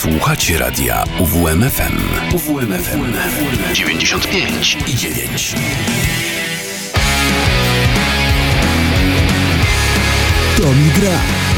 Słuchacie radia UWMFM. UWMFM 95 i 9. To mi gra.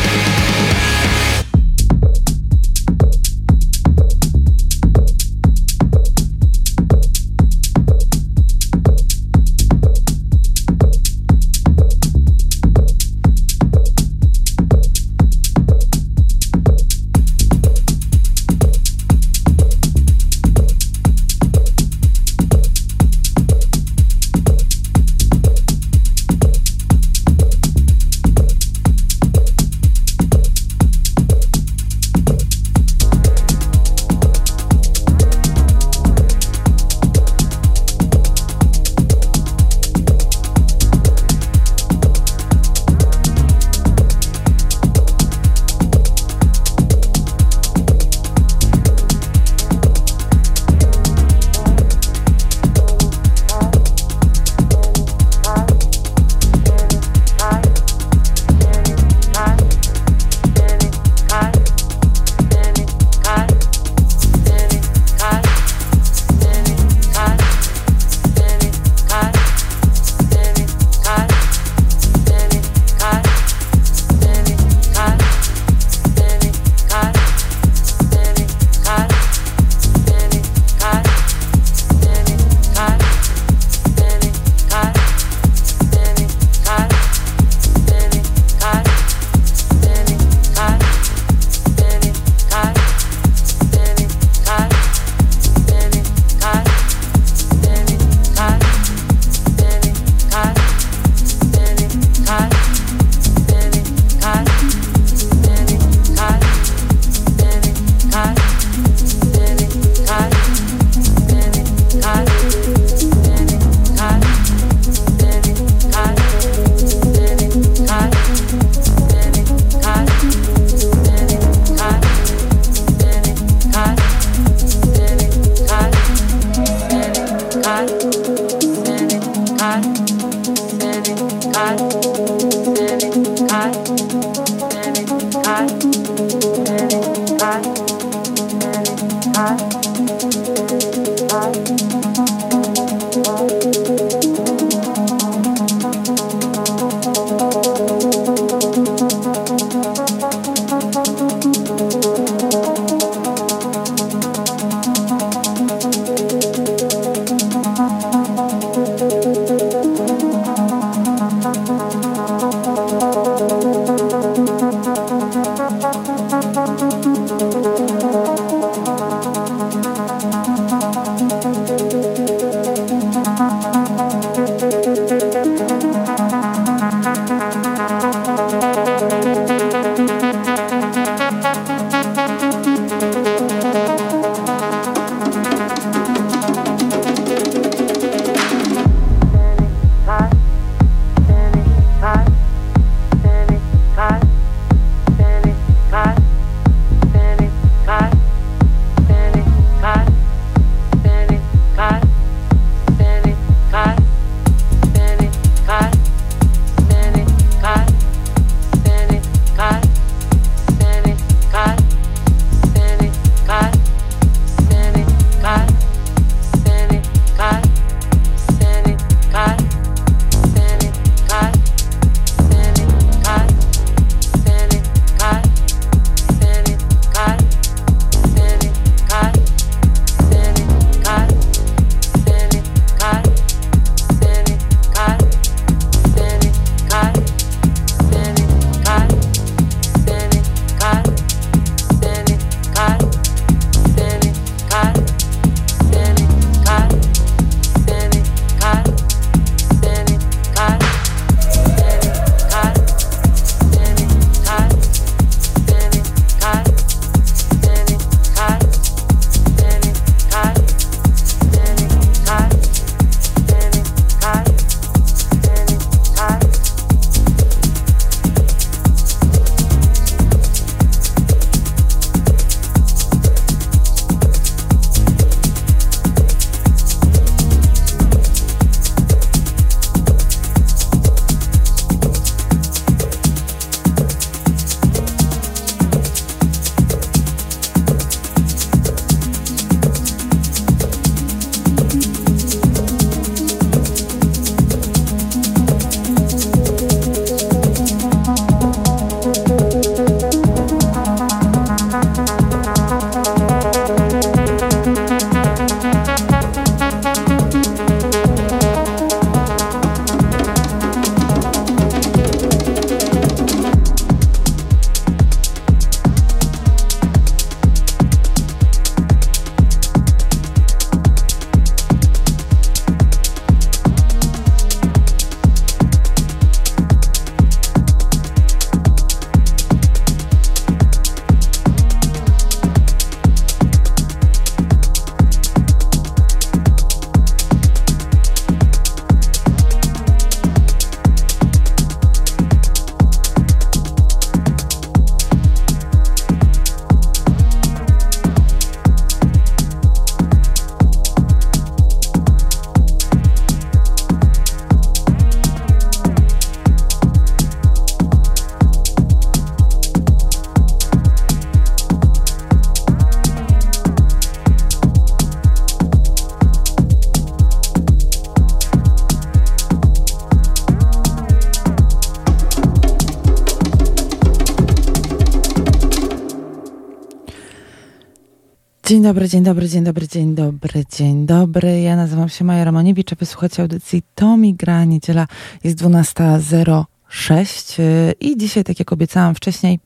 Dzień dobry, dzień dobry, dzień dobry, dzień dobry, dzień dobry. Ja nazywam się Maja Romaniewicz, a wysłuchacie audycji Tomi Gra. Niedziela jest 12.06 i dzisiaj, tak jak obiecałam wcześniej,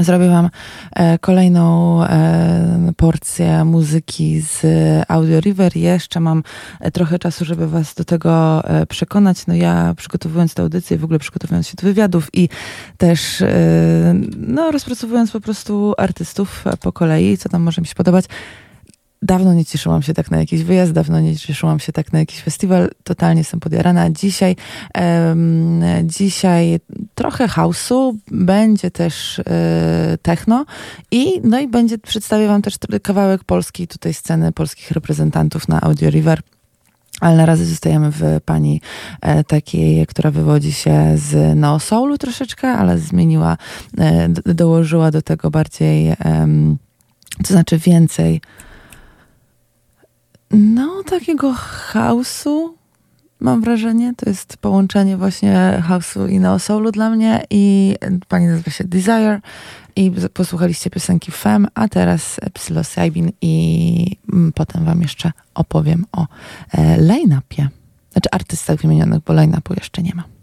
Zrobię Wam kolejną e, porcję muzyki z Audio River. Jeszcze mam e, trochę czasu, żeby Was do tego przekonać. No ja przygotowując tę audycję, w ogóle przygotowując się do wywiadów i też no, rozpracowując po prostu artystów po kolei, co tam może mi się podobać, Dawno nie cieszyłam się tak na jakiś wyjazd, dawno nie cieszyłam się tak na jakiś festiwal. Totalnie jestem podjarana. Dzisiaj, um, dzisiaj trochę house'u, będzie też e, techno i no i będzie, przedstawię wam też kawałek polskiej tutaj sceny, polskich reprezentantów na Audio River. Ale na razie zostajemy w pani e, takiej, która wywodzi się z Neo Soulu troszeczkę, ale zmieniła, e, dołożyła do tego bardziej, to znaczy więcej no, takiego chaosu mam wrażenie. To jest połączenie właśnie house'u i neo dla mnie i pani nazywa się Desire i posłuchaliście piosenki Fem, a teraz Psylocybin i mm, potem wam jeszcze opowiem o e, line-upie. Znaczy artystach wymienionych, bo line-upu jeszcze nie ma.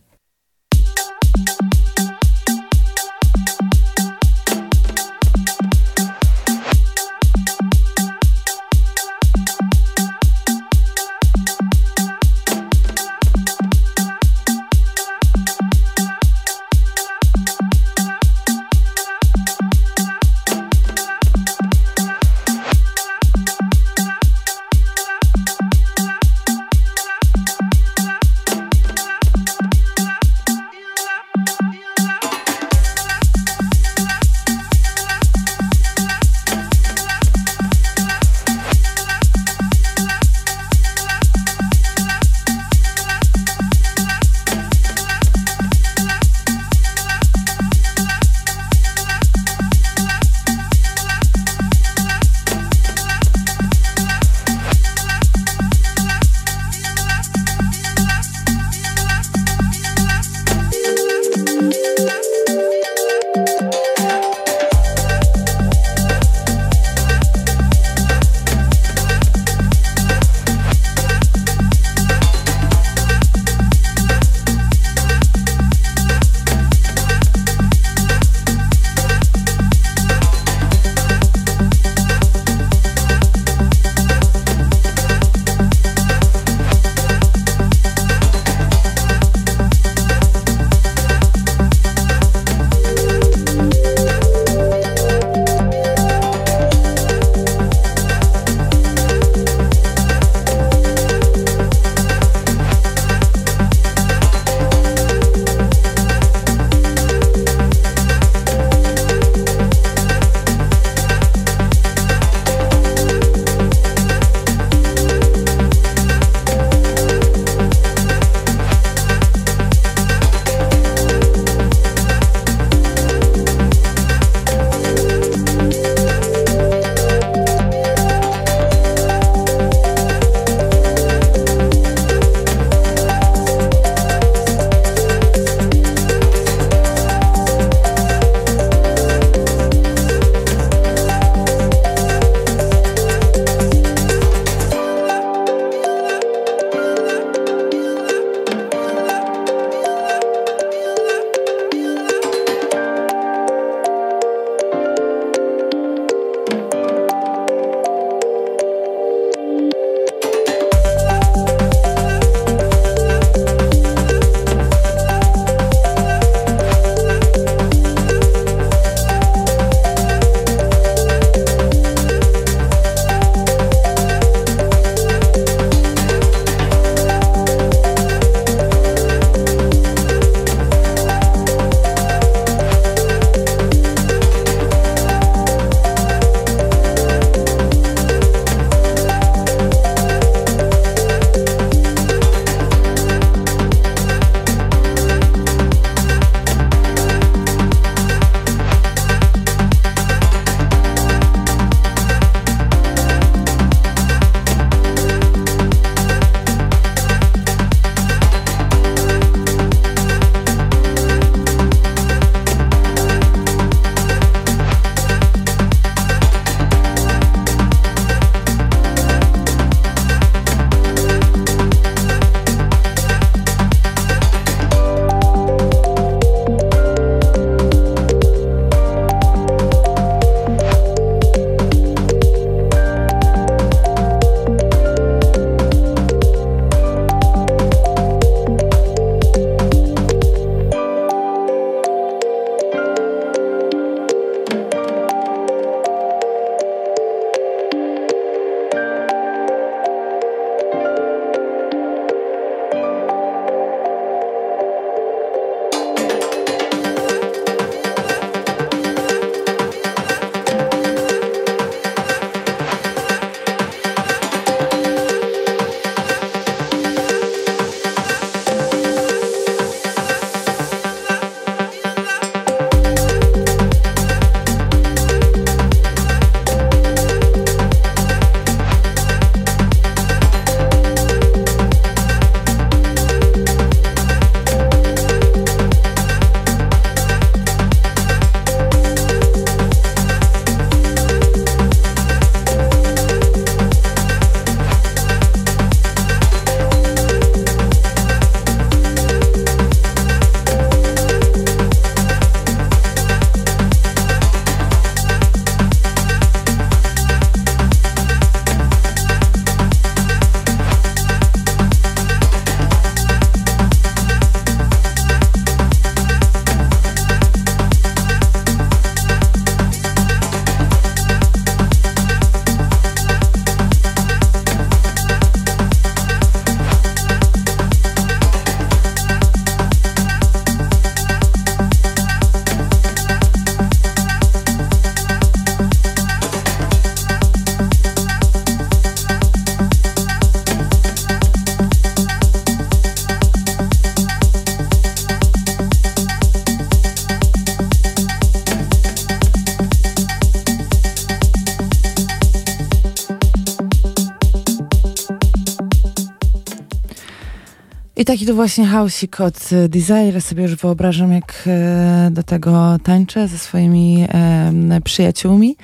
Taki to właśnie hausik od Desire. Sobie już wyobrażam, jak e, do tego tańczę ze swoimi e, przyjaciółmi.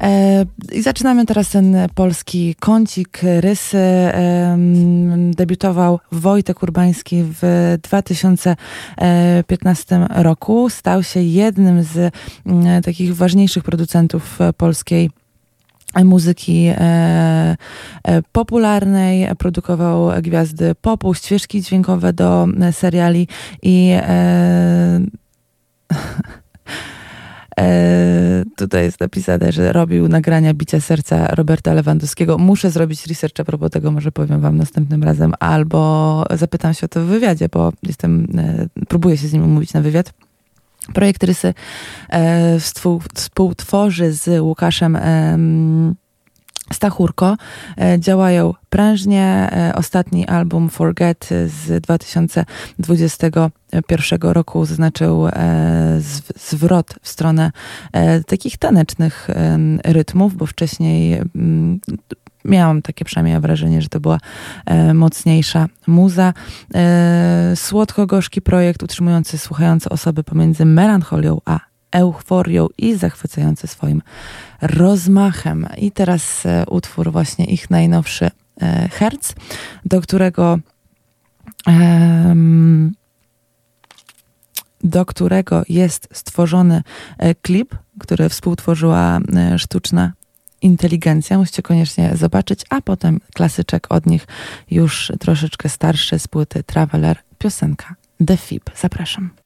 E, I zaczynamy teraz ten polski kącik rysy. Debiutował Wojtek Urbański w 2015 roku. Stał się jednym z takich ważniejszych producentów polskiej muzyki e, e, popularnej, produkował gwiazdy popu, ścieżki dźwiękowe do seriali i e, E, tutaj jest napisane, że robił nagrania bicia serca Roberta Lewandowskiego. Muszę zrobić research a propos tego, może powiem wam następnym razem, albo zapytam się o to w wywiadzie, bo jestem, e, próbuję się z nim umówić na wywiad. Projekt Rysy e, współtworzy z Łukaszem Stachurko. E, działają prężnie. E, ostatni album Forget z 2021 roku zaznaczył e, zwrot w stronę takich tanecznych rytmów, bo wcześniej mm, miałam takie przynajmniej wrażenie, że to była mocniejsza muza. Słodko-gorzki projekt utrzymujący słuchające osoby pomiędzy melancholią a euforią i zachwycający swoim rozmachem. I teraz e, utwór właśnie ich najnowszy e, Herz, do którego do którego jest stworzony e, klip, który współtworzyła sztuczna inteligencja. Musicie koniecznie zobaczyć, a potem klasyczek od nich już troszeczkę starszy z płyty Traveler, piosenka The Fib. Zapraszam.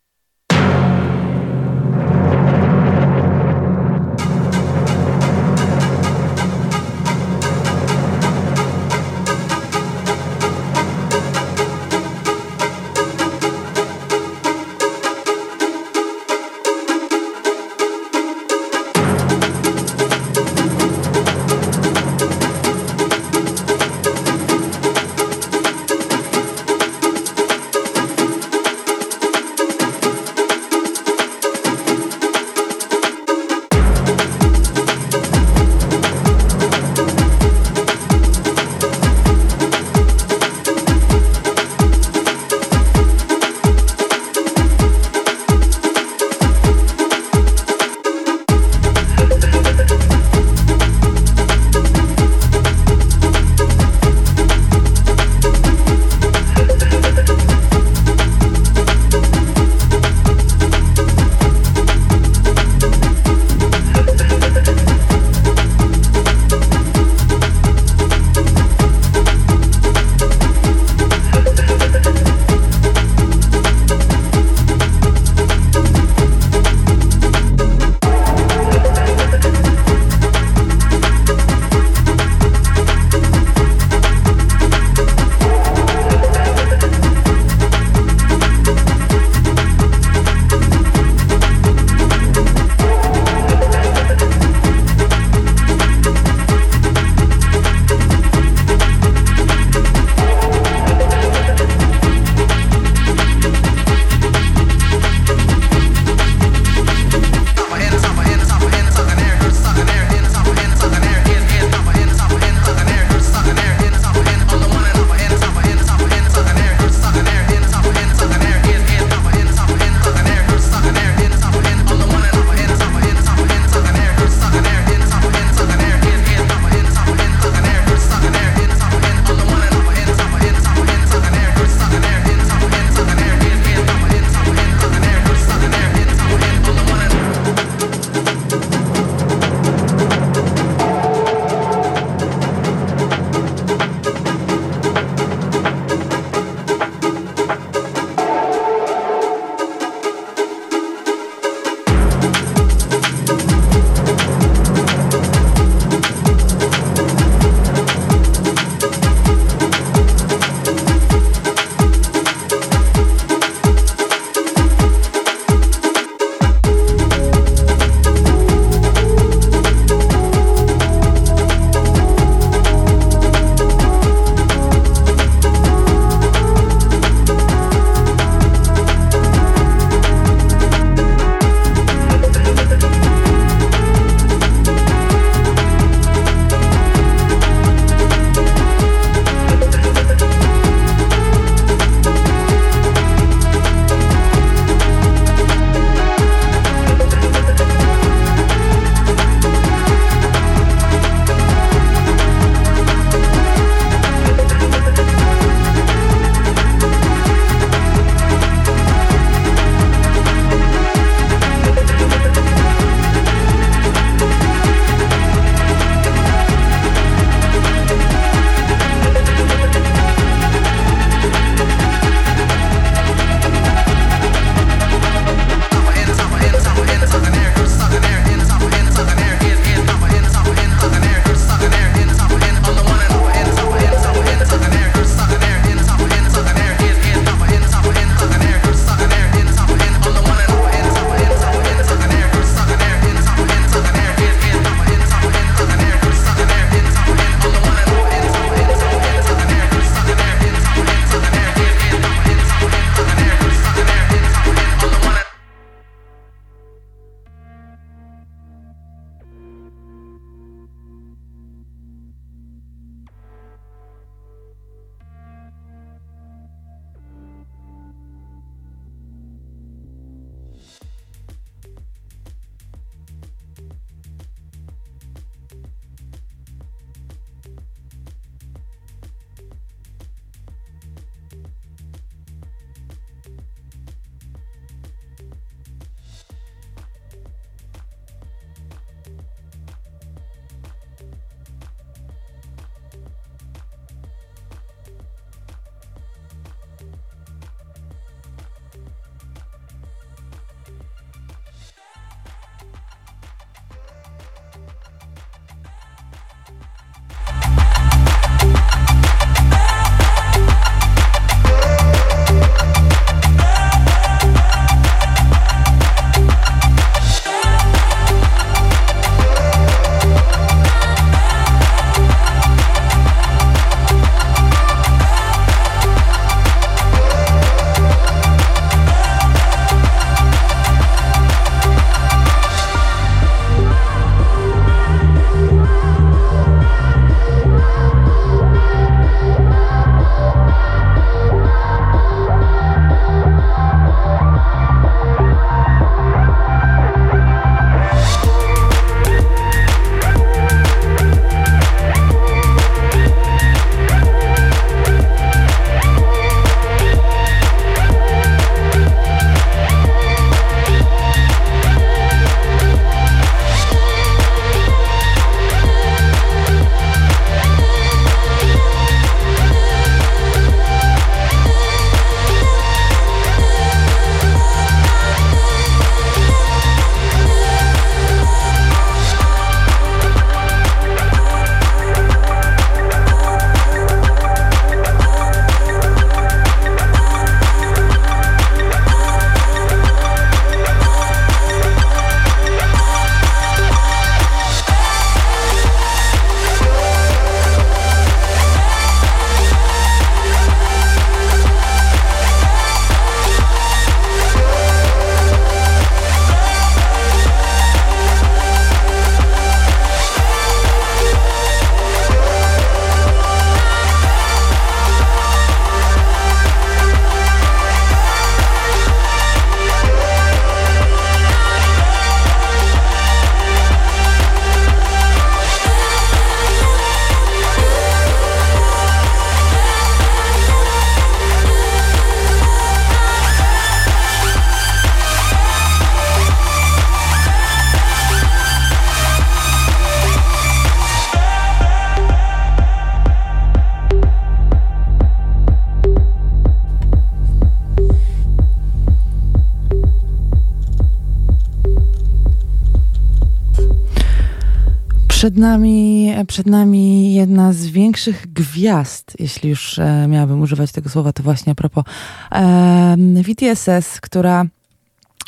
Przed nami, przed nami jedna z większych gwiazd, jeśli już e, miałabym używać tego słowa, to właśnie a propos e, VTSS, która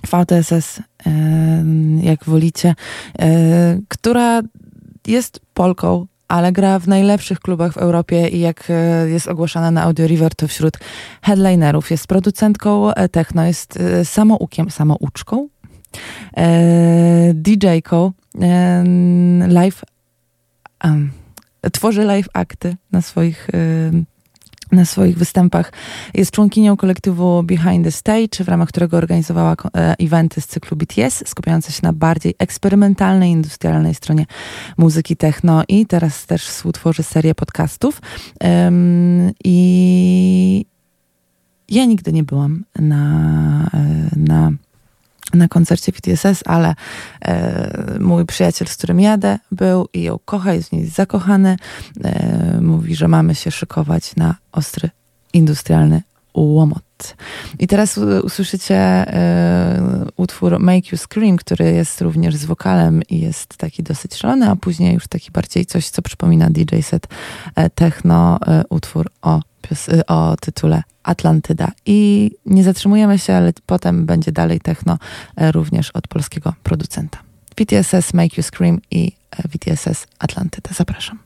VTSS, e, jak wolicie, e, która jest Polką, ale gra w najlepszych klubach w Europie i jak e, jest ogłaszana na Audio River, to wśród headlinerów. Jest producentką e, techno, jest samoukiem, samouczką, DJ-ką, live, um, tworzy live akty na swoich na swoich występach. Jest członkinią kolektywu Behind the Stage, w ramach którego organizowała e, eventy z cyklu BTS, skupiające się na bardziej eksperymentalnej, industrialnej stronie muzyki techno i teraz też współtworzy serię podcastów. Um, I ja nigdy nie byłam na, e, na na koncercie PTSS, ale e, mój przyjaciel, z którym jadę, był i ją kocha, jest w niej zakochany. E, mówi, że mamy się szykować na ostry, industrialny łomot. I teraz usłyszycie e, utwór Make You Scream, który jest również z wokalem i jest taki dosyć szalony, a później już taki bardziej coś, co przypomina DJ set e, techno, e, utwór o, o tytule Atlantyda. I nie zatrzymujemy się, ale potem będzie dalej techno e, również od polskiego producenta. VTSS Make You Scream i e, VTSS Atlantyda. Zapraszam.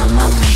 I'm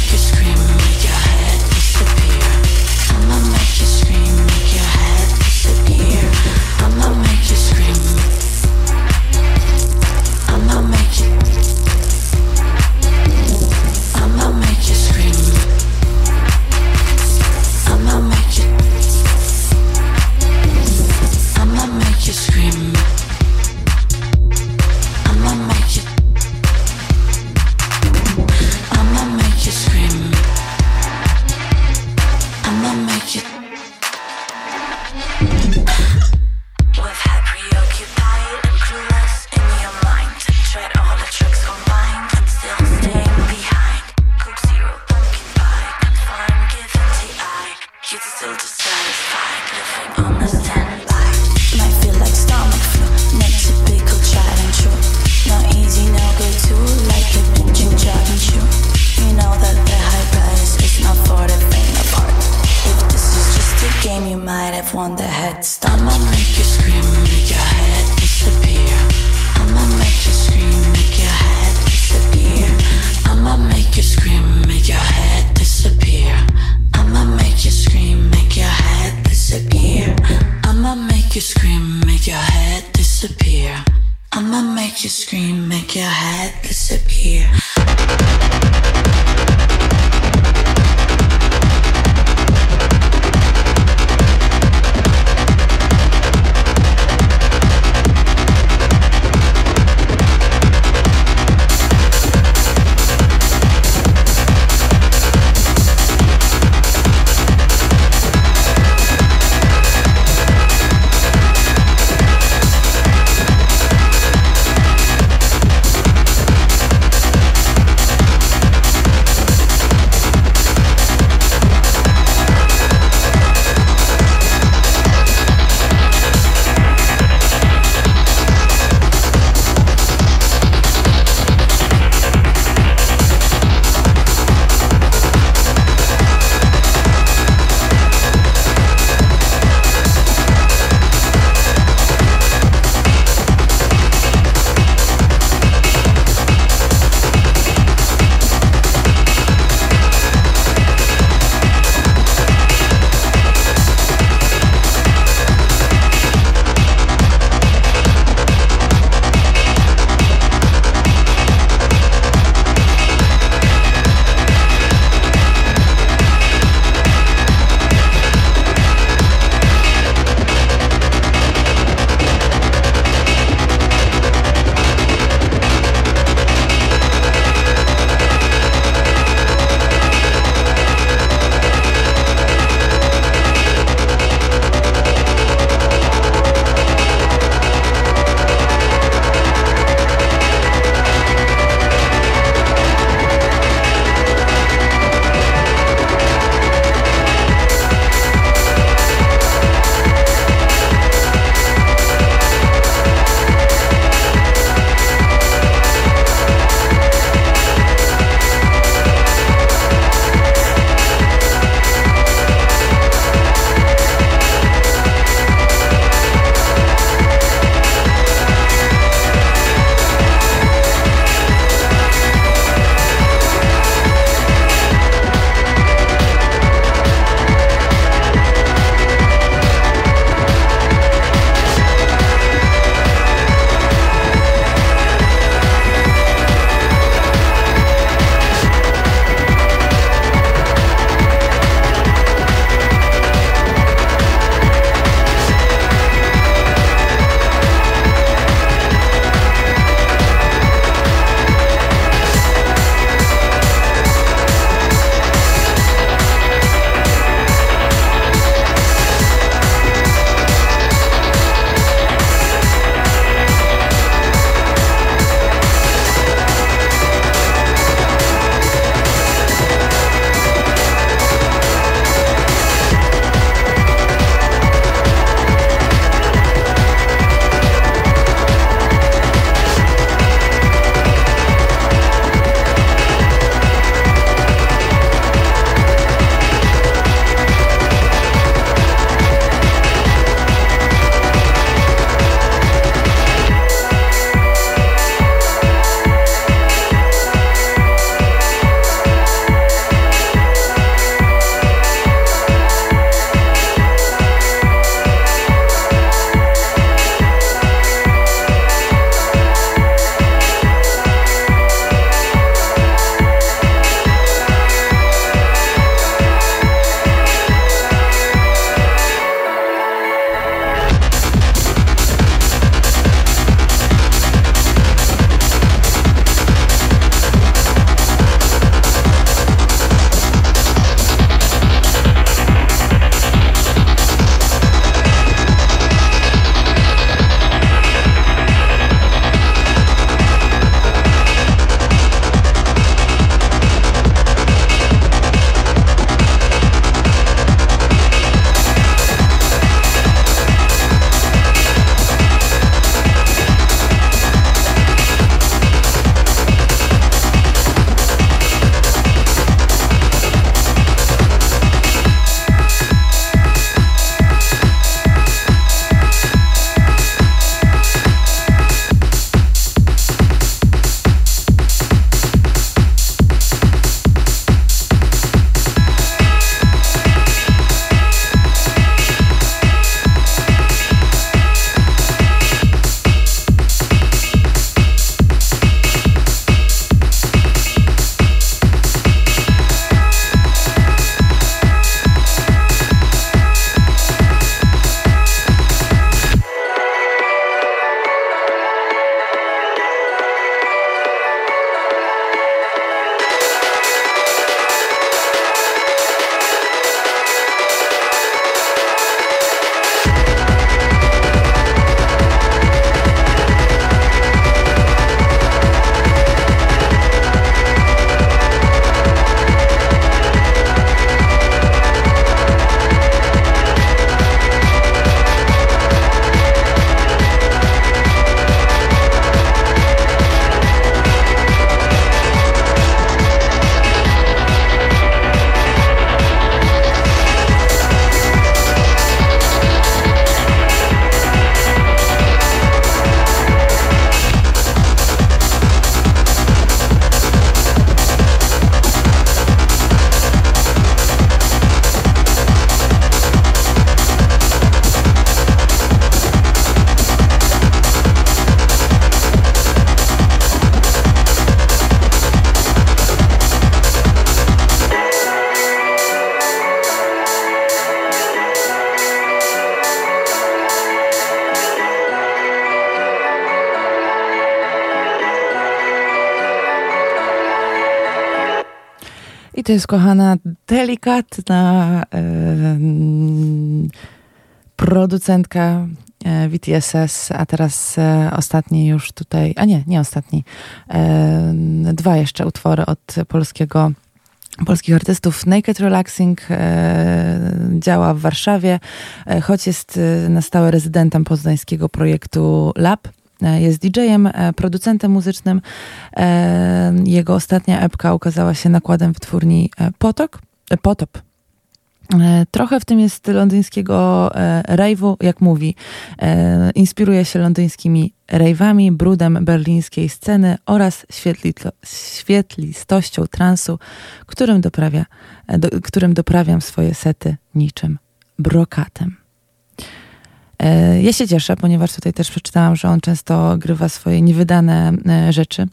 to jest kochana, delikatna producentka e, VTSS, a teraz e, ostatni już tutaj, a nie, nie ostatni, e, dwa jeszcze utwory od polskiego polskich artystów. Naked Relaxing e, działa w Warszawie, e, choć jest na stałe rezydentem poznańskiego projektu Lab. E, jest DJ-em, producentem muzycznym. Jego ostatnia epka ukazała się nakładem wytwórni Potok, Potop. E, trochę w tym jest londyńskiego e, rave'u, jak mówi. E, inspiruje się londyńskimi rave'ami, brudem berlińskiej sceny oraz świetli, świetlistością transu, którym, doprawia, do, którym doprawiam swoje sety niczym brokatem. Ja się cieszę, ponieważ tutaj też przeczytałam, że on często grywa swoje niewydane rzeczy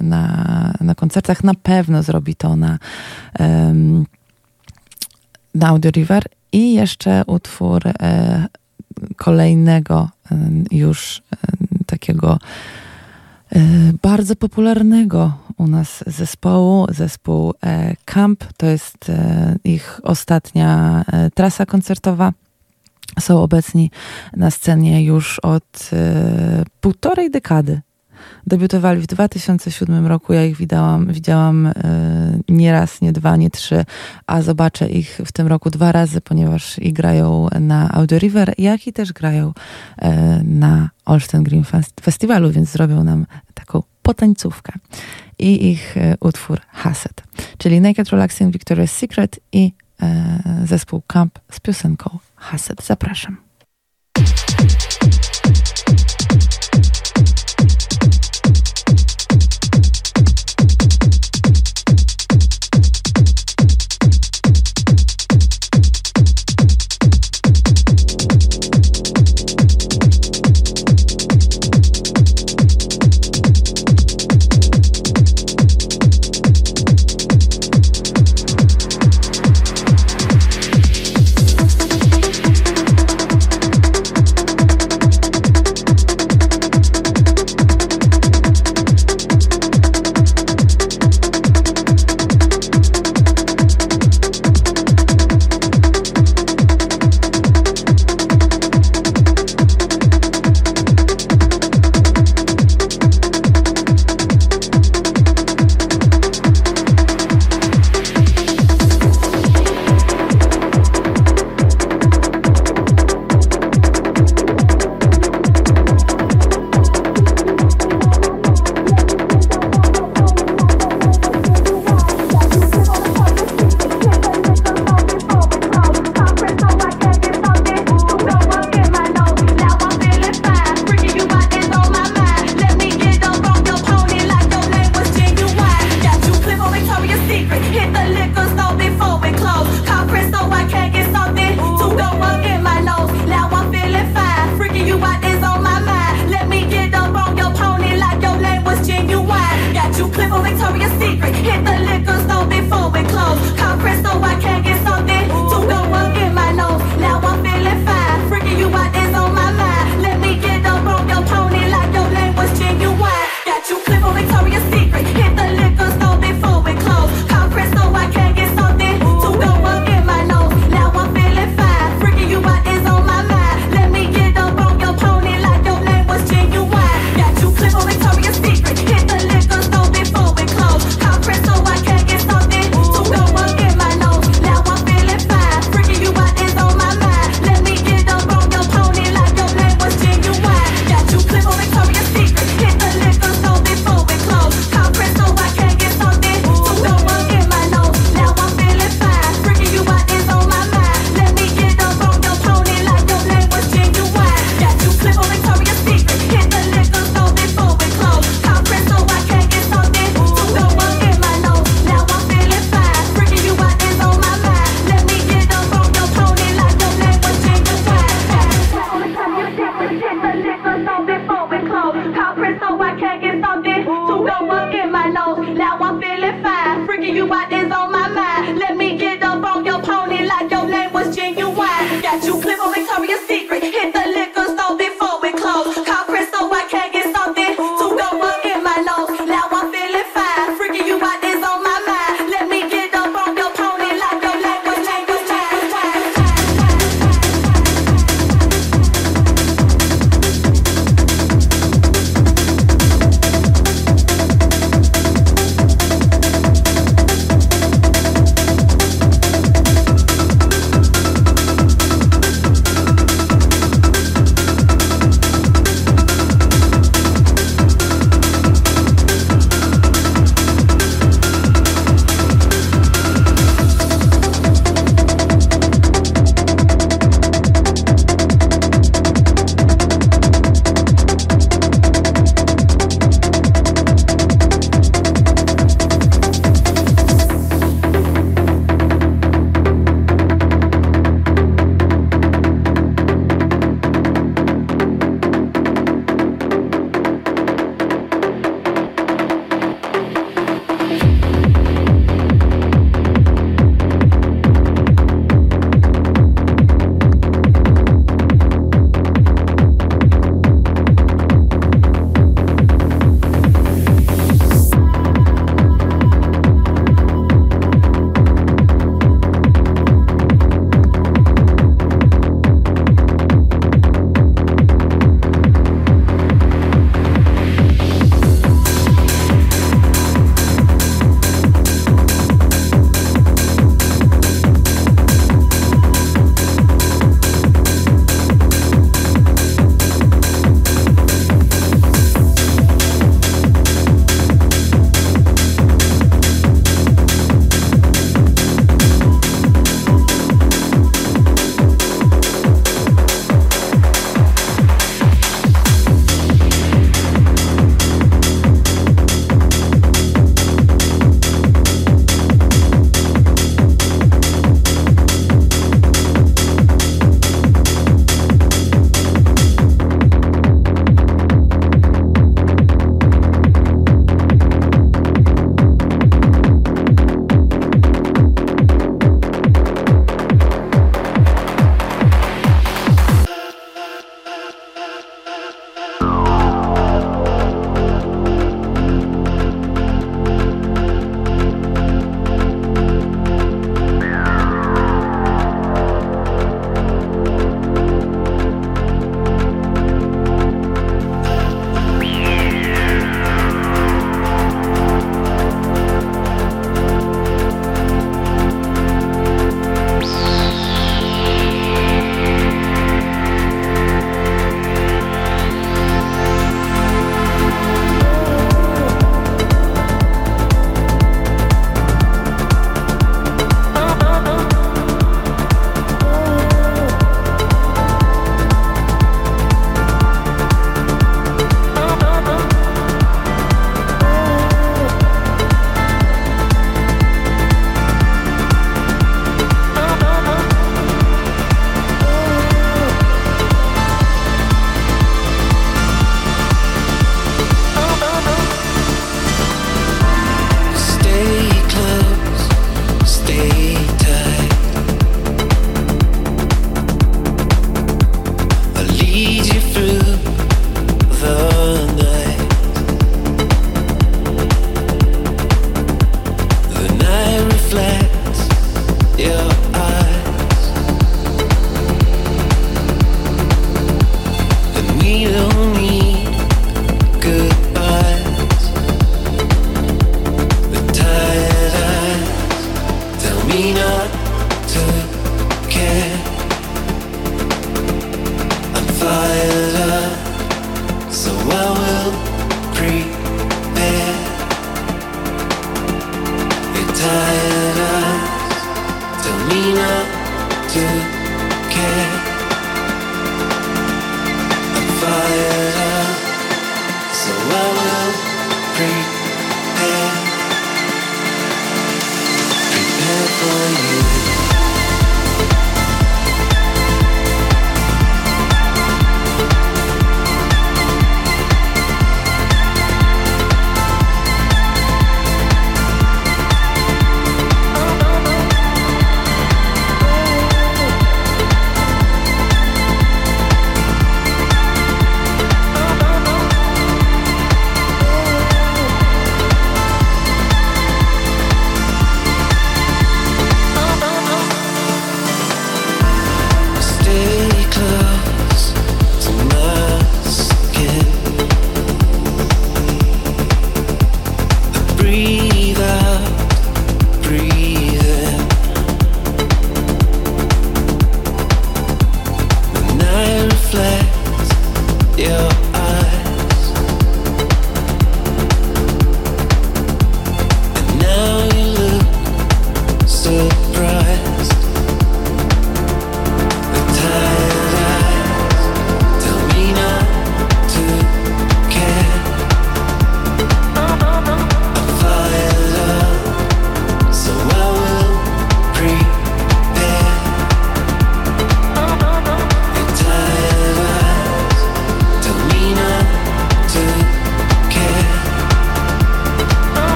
na, na koncertach. Na pewno zrobi to na na Audio River i jeszcze utwór e, kolejnego e, już e, takiego e, bardzo popularnego u nas zespołu, zespół e, Camp. To jest e, ich ostatnia trasa koncertowa. Są obecni na scenie już od półtorej dekady Debiutowali w 2007 roku. Ja ich widziałam, widziałam e, nie raz, nie dwa, nie trzy, a zobaczę ich w tym roku dwa razy, ponieważ i grają na Audio River, jak i też grają e, na Olsztyn Green Festiwalu, więc zrobią nam taką potańcówkę. I ich e, utwór Haset, czyli Naked Relaxing Victoria's Secret i zespół Camp z piosenką Haset. Zapraszam.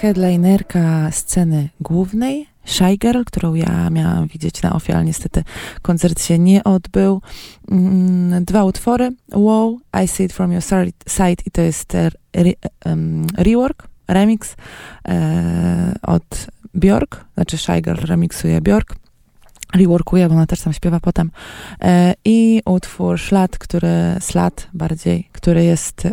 Headlinerka sceny głównej, Shy Girl, którą ja miałam widzieć na OFI, ale niestety koncert się nie odbył. Mm, dwa utwory, Wow, I See It From Your Side i to jest re, um, rework, remix e, od Bjork, znaczy Shy Girl remixuje Bjork reworkuje, bo ona też tam śpiewa potem. E, I utwór Szlat, który, Slat bardziej, który jest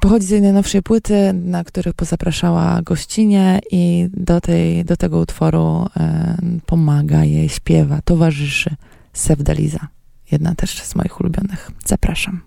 pochodzi z jej najnowszej płyty, na których pozapraszała gościnie i do, tej, do tego utworu e, pomaga jej, śpiewa, towarzyszy Sevdaliza. Jedna też z moich ulubionych. Zapraszam.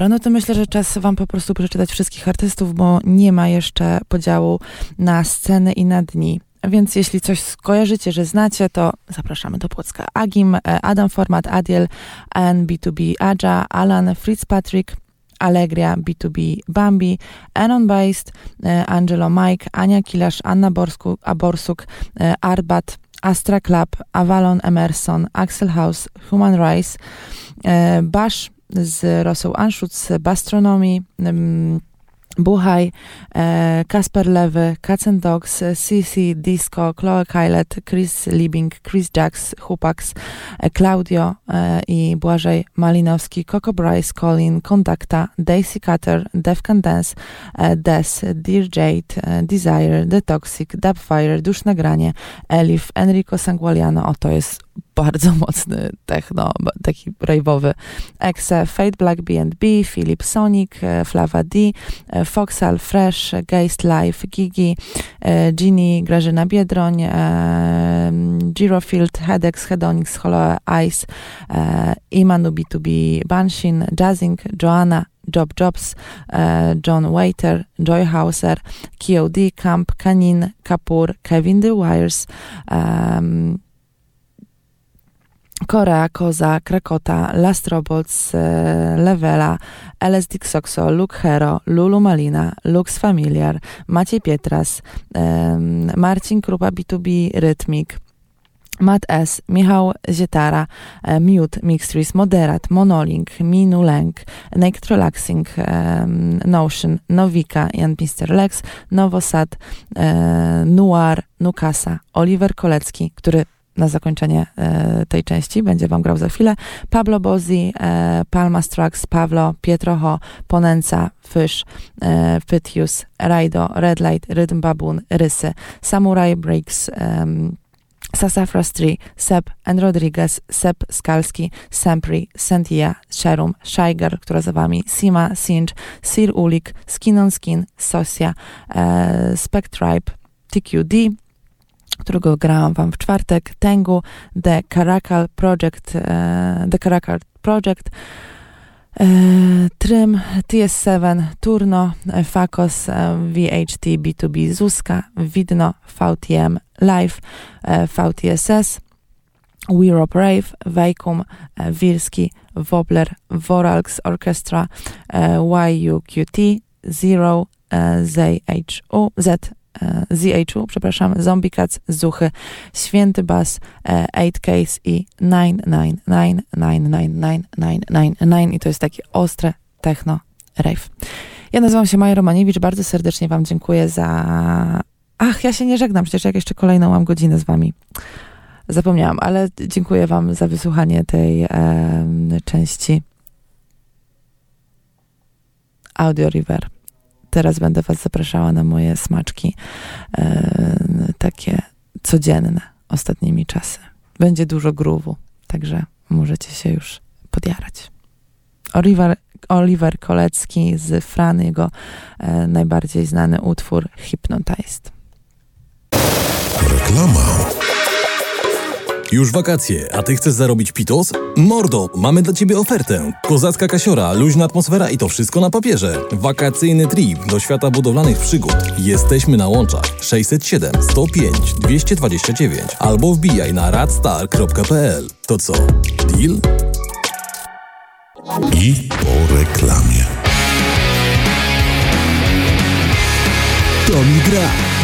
Dobra, no to myślę, że czas wam po prostu przeczytać wszystkich artystów, bo nie ma jeszcze podziału na sceny i na dni. Więc jeśli coś skojarzycie, że znacie, to zapraszamy do Płocka. Agim, e, Adam Format, Adiel, NB2B, Adja, Alan, Fitzpatrick, Allegria, B2B, Bambi, Anon Based, Angelo Mike, Ania Kilasz, Anna Borsku, Aborsuk, e, Arbat, Astra Club, Avalon Emerson, Axel House, Human Rice, Bash, z Rosą Anschutz, Bastronomii, Buchaj, e, Kasper Lewy, Cats and Dogs, CC, Disco, Chloe Kylet, Chris Liebing, Chris Jacks, Hupax, e, Claudio e, i Błażej Malinowski, Coco Bryce, Colin, Conducta, Daisy Cutter, Defcan Dance, Des, Dear Jade, Desire, The Toxic, Dubfire, Dusz Nagranie, Elif, Enrico Sangualiano, o to jest bardzo mocny techno, taki rave'owy. Exe, Fate Black B&B, Philip Sonic, e, Flava D, e, Foxal Fresh, Geist Life, Gigi, e, Ginny, Grażyna Biedroń, Girofield, Hedex, Hedonix, Holo Ice, Imanu B2B, Banshin, Jazzing, Joanna, Job Jobs, John Waiter, Joy Hauser, KOD, Camp, Kanin, Kapur, Kevin The Wires, um, Korea, Koza, Krakota, Last Robots, e, Levela, LS Dixoxo, Luke Hero, Lulu Malina, Lux Familiar, Maciej Pietras, Marcin Krupa B2B Rytmik, Matt S, Michał Zietara, e, Mute, Mixtrees, Moderat, Monolink, Minu Lęk, Naked Relaxing, Notion, Nowika, Jan Mr. Lex, Nowosad, e, Noir, Nukasa, Oliver Kolecki, który na zakończenie e, tej części. Będzie wam grał za chwilę. Pablo Bozzi, e, Palma Strux, Pablo, Pietroho, Ponenca, Fish, e, Pytius, Raido, Red Light, Rhythm Baboon, Rysy, Samurai Breaks, Sassafras Tree, Seb and Rodriguez, Seb Skalski, Sempri, Sentia, Sherum, Shiger, która za wami, Sima, Singe, Sir Ulik, Skin on Skin, Sosia, e, Spectribe, TQD, którego grałam wam w czwartek, Tengu, The Caracal Project, uh, The Caracal Project, E, Trym, TS7, Turno, e, Fakos, e, VHT, B2B, Zuska, Widno, VTM, Live, VTSS, Europe Rave, Vacum, Wilski, Wobler, Voralx Orchestra, YUQT, Zero, ZHU, Z, ZHU, przepraszam, Zombie Cats, Zuchy, Święty Bas, 8 Case i 999999999 i to jest takie ostre techno rave. Ja nazywam się Maja Romaniewicz, bardzo serdecznie wam dziękuję za... Ach, ja się nie żegnam, przecież jak jeszcze kolejną mam godzinę z wami. Zapomniałam, ale dziękuję wam za wysłuchanie tej e, części Audio River teraz będę Was zapraszała na moje smaczki e, takie codzienne ostatnimi czasy. Będzie dużo gruwu, także możecie się już podjarać. Oliver, Oliver Kolecki z Fran, jego e, najbardziej znany utwór Hypnotized. Reklama. Już wakacje, a ty chcesz zarobić pitos? Mordo, mamy dla ciebie ofertę. Kozacka kasiora, luźna atmosfera i to wszystko na papierze. Wakacyjny trip do świata budowlanych przygód. Jesteśmy na łączach 607 105 229 albo wbijaj na radstar.pl. To co, deal? I po reklamie. To mi gra.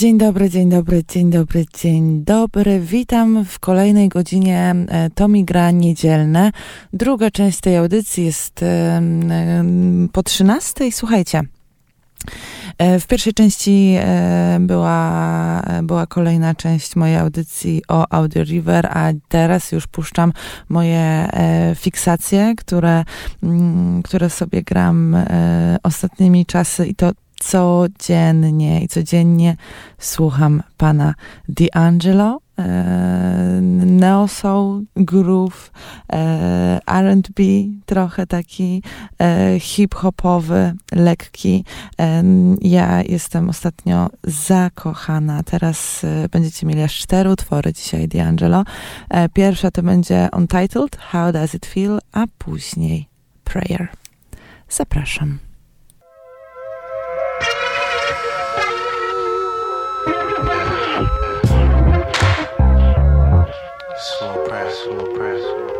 Dzień dobry, dzień dobry, dzień dobry, dzień dobry. Witam w kolejnej godzinie e, Tomi Gra Niedzielne. Druga część tej audycji jest po 13. Słuchajcie. E, w pierwszej części e, była, była kolejna część mojej audycji o Audio River, a teraz już puszczam moje fiksacje, które, które sobie gram ostatnimi czasy i to codziennie i codziennie słucham pana D'Angelo, e, neo soul, groove, e, R&B, trochę taki e, hip-hopowy, lekki. Ja jestem ostatnio zakochana. Teraz będziecie mieli aż cztery utwory dzisiaj D'Angelo. Pierwsza to będzie Untitled, How Does It Feel, a później Prayer. Zapraszam. Press, slow press, slow press.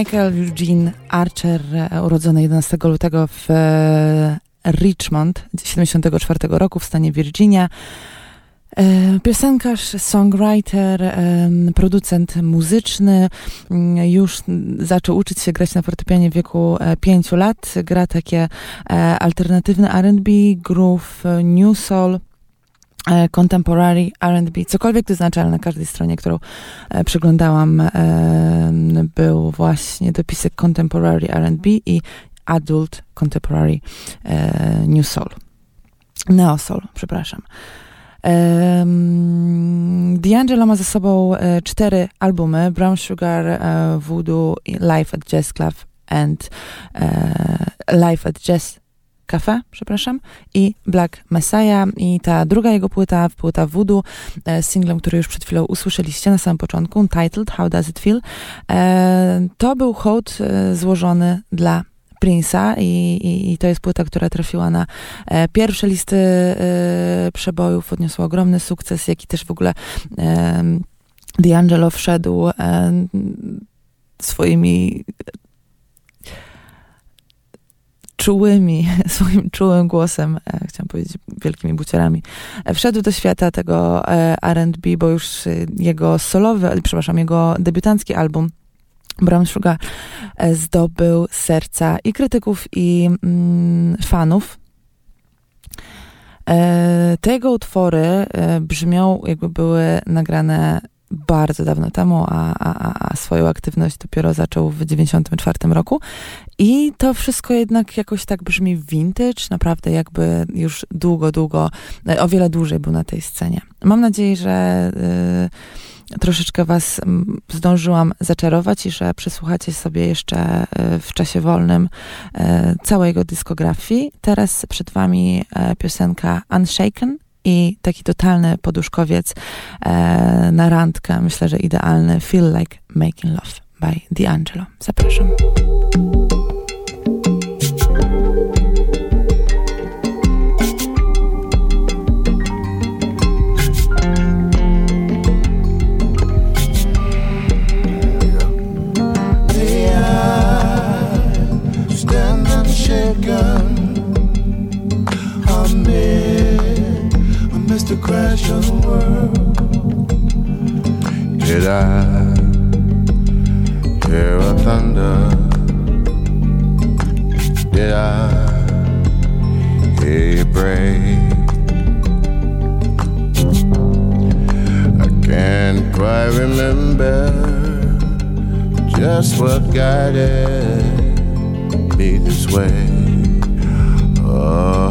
Michael Eugene Archer, e, urodzony 11 lutego w e, Richmond 74 roku w stanie Virginia. E, piosenkarz, songwriter, producent muzyczny, mm, już zaczął uczyć się grać na fortepianie w wieku 5 lat. Gra takie alternatywne R&B, groove, new soul, contemporary R&B, cokolwiek to znaczy, ale na każdej stronie, którą e, przeglądałam, e, był właśnie dopisek Contemporary R&B i Adult Contemporary New Soul. Neo Soul, przepraszam. D'Angelo ma ze sobą cztery albumy: Brown Sugar, Voodoo, Live at Jazz Club and Live at Jazz Cafe, przepraszam, i Black Messiah. I ta druga jego płyta, płyta Voodoo, e, singlem, który już przed chwilą usłyszeliście na samym początku, Titled How Does It Feel, e, to był hołd e, złożony dla Prince'a i, i, i, to jest płyta, która trafiła na e, pierwsze listy e, przebojów, odniosła ogromny sukces, jak i też w ogóle e, D'Angelo wszedł e, swoimi czułymi, swoim czułym głosem, e, chciałam powiedzieć wielkimi buciorami, e, wszedł do świata tego e, R&B, bo już jego solowy, przepraszam, jego debiutancki album Brown Sugar zdobył serca i krytyków, i mm, fanów. Te jego utwory brzmią, jakby były nagrane bardzo dawno temu, a, a, a swoją aktywność dopiero zaczął w 1994 roku. I to wszystko jednak jakoś tak brzmi vintage, naprawdę jakby już długo, długo, o wiele dłużej był na tej scenie. Mam nadzieję, że y, troszeczkę was zdążyłam zaczarować i że przesłuchacie sobie jeszcze y, w czasie wolnym y, całej jego dyskografii. Teraz przed wami piosenka Unshaken i taki totalny poduszkowiec e, na randkę, myślę, że idealny Feel Like Making Love by D'Angelo. Zapraszam. Crash on the world. Did I hear a thunder? Did I hear you? I can't quite remember just what guided me this way. Oh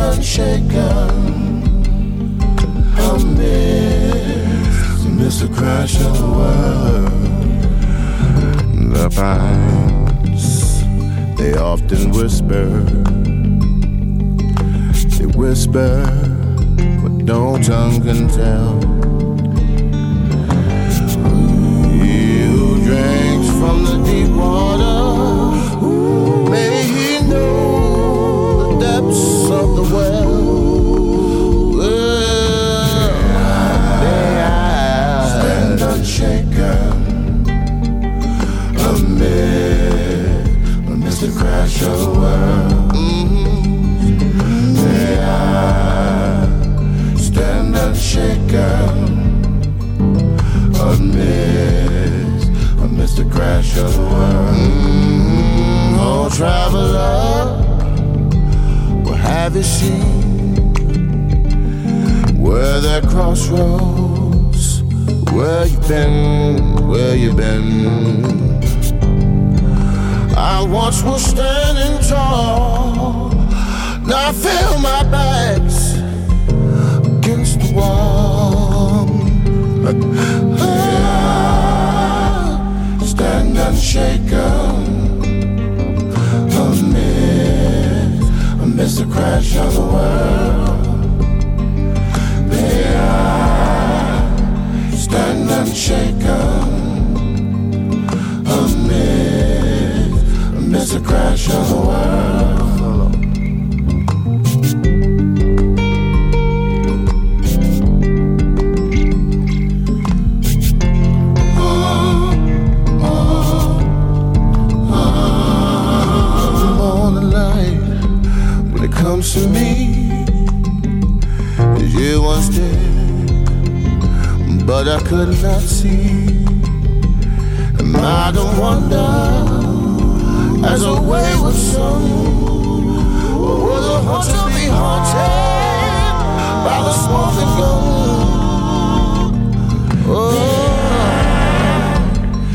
unshaken amidst, the crash of the world. The pines, they often whisper, they whisper what no tongue can tell. Who drinks from the deep water? World. Mm-hmm. May I stand unshaken amidst, amidst the crash of the world. Mm-hmm. Oh, traveler What have you seen where that crossroads? Where you been? Where you been? I once was standing tall. Now I feel my back's against the wall. Ah, stand unshaken. It's the crash of the world. May I stand unshaken is the crash of the world. comes to me You once did But I could not see And I don't wonder as a wayward son, will the hunter be haunted by the smoking gun? Oh,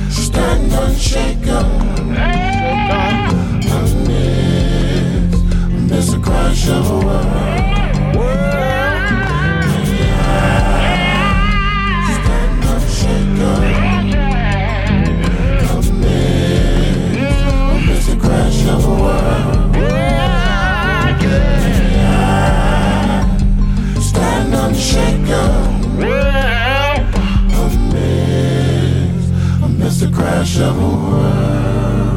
stand unshaken. Amidst the crash of a world. Crash of a world.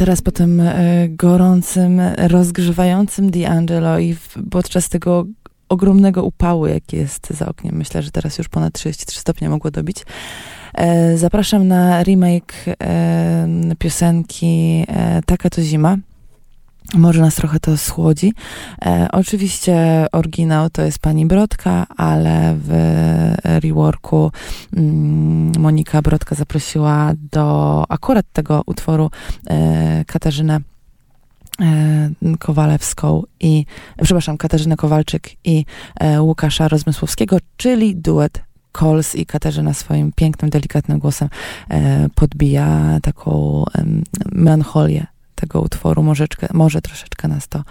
Teraz po tym e, gorącym, rozgrzewającym D'Angelo i podczas tego ogromnego upału, jaki jest za oknem, myślę, że teraz już ponad 33 stopnie mogło dobić, e, zapraszam na remake e, piosenki Taka to zima. Może nas trochę to schłodzi. E, oczywiście oryginał to jest pani Brodka, ale w reworku mm, Monika Brodka zaprosiła do akurat tego utworu e, Katarzynę e, Kowalewską i, przepraszam, Katarzynę Kowalczyk i e, Łukasza Rozmysłowskiego, czyli duet Coles i Katarzyna swoim pięknym, delikatnym głosem e, podbija taką em, melancholię tego utworu. Może, może troszeczkę nas to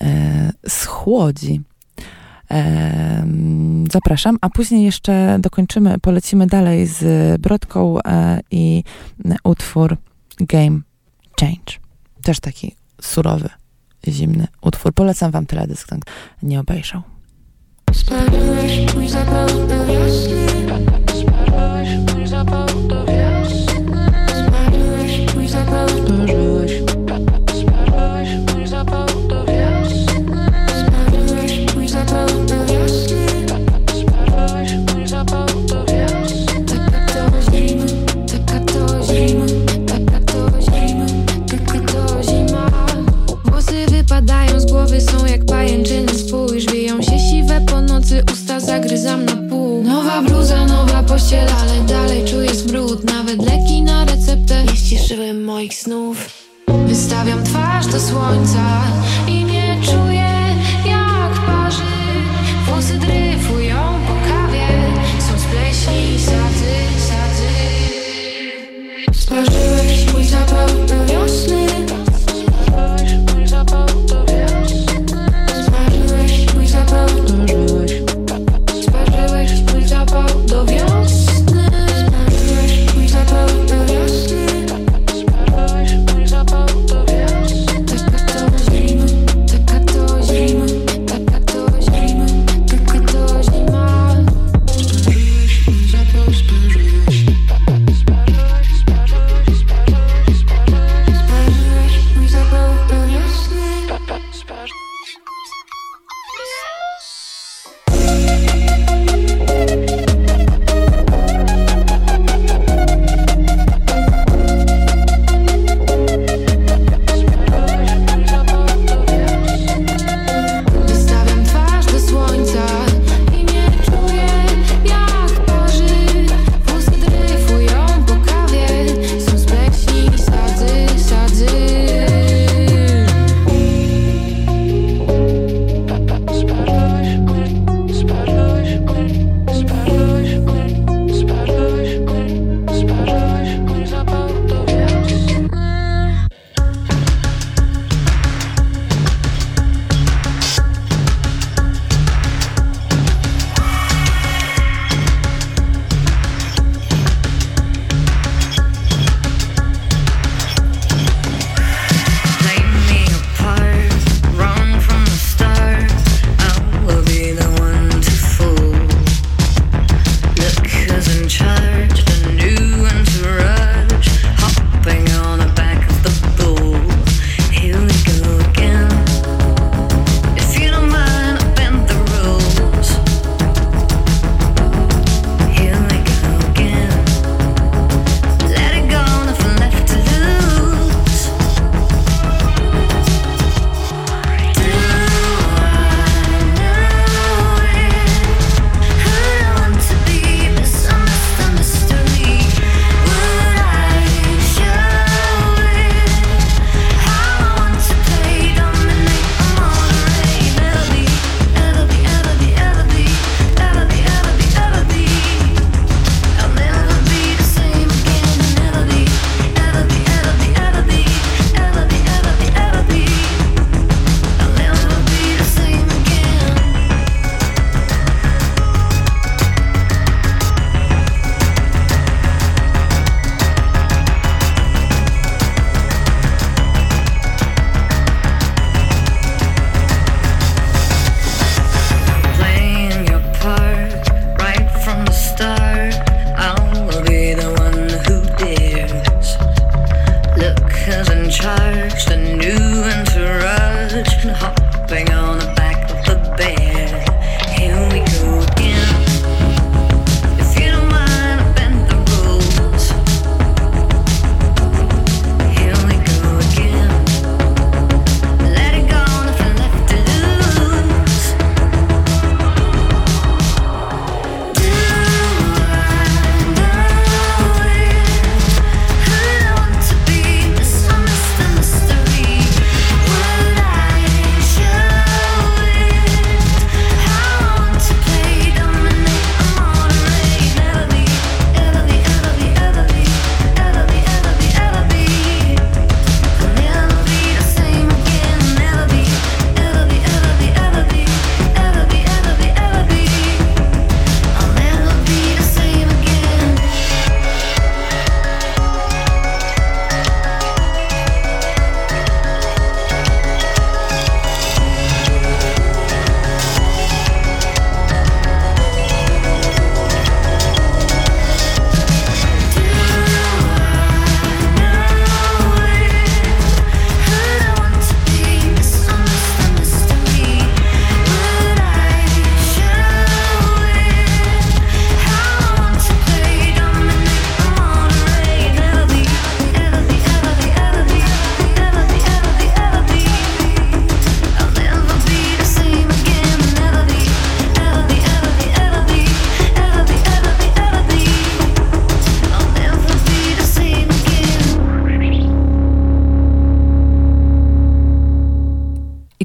e, schłodzi. E, zapraszam, a później jeszcze dokończymy, polecimy dalej z Brodką e, i utwór Game Change. Też taki surowy, zimny utwór. Polecam wam teledysk, kto nie obejrzał. Spadłeś mój zapał do wiosny Spadłeś mój zapał do wiosny mój zapał Spadłeś Spadłeś Włosy wypadają z głowy, są jak pajęczyny. Spójrz, wiją się siwe po nocy Usta zagryzam na pół. Nowa bluza, nowa pościel, ale dalej czuję smród. Nawet leki na receptę nie ściszyły moich snów. Wystawiam twarz do słońca i nie czuję jak parzy. Włosy dryfują po kawie, są z pleśni sadzy, sadzy Sparzyłeś mój zapał do wiosny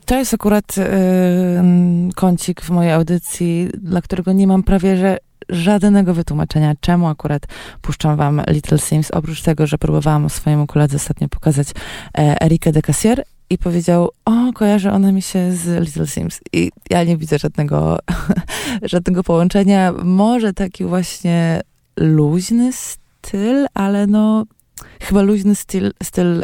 To jest akurat y, kącik w mojej audycji, dla którego nie mam prawie że żadnego wytłumaczenia, czemu akurat puszczam wam Little Sims, oprócz tego, że próbowałam swojemu koledze ostatnio pokazać e, Erikę de Cassier i powiedział, o, kojarzy ona mi się z Little Sims. I ja nie widzę żadnego, żadnego połączenia. Może taki właśnie luźny styl, ale no chyba luźny styl, styl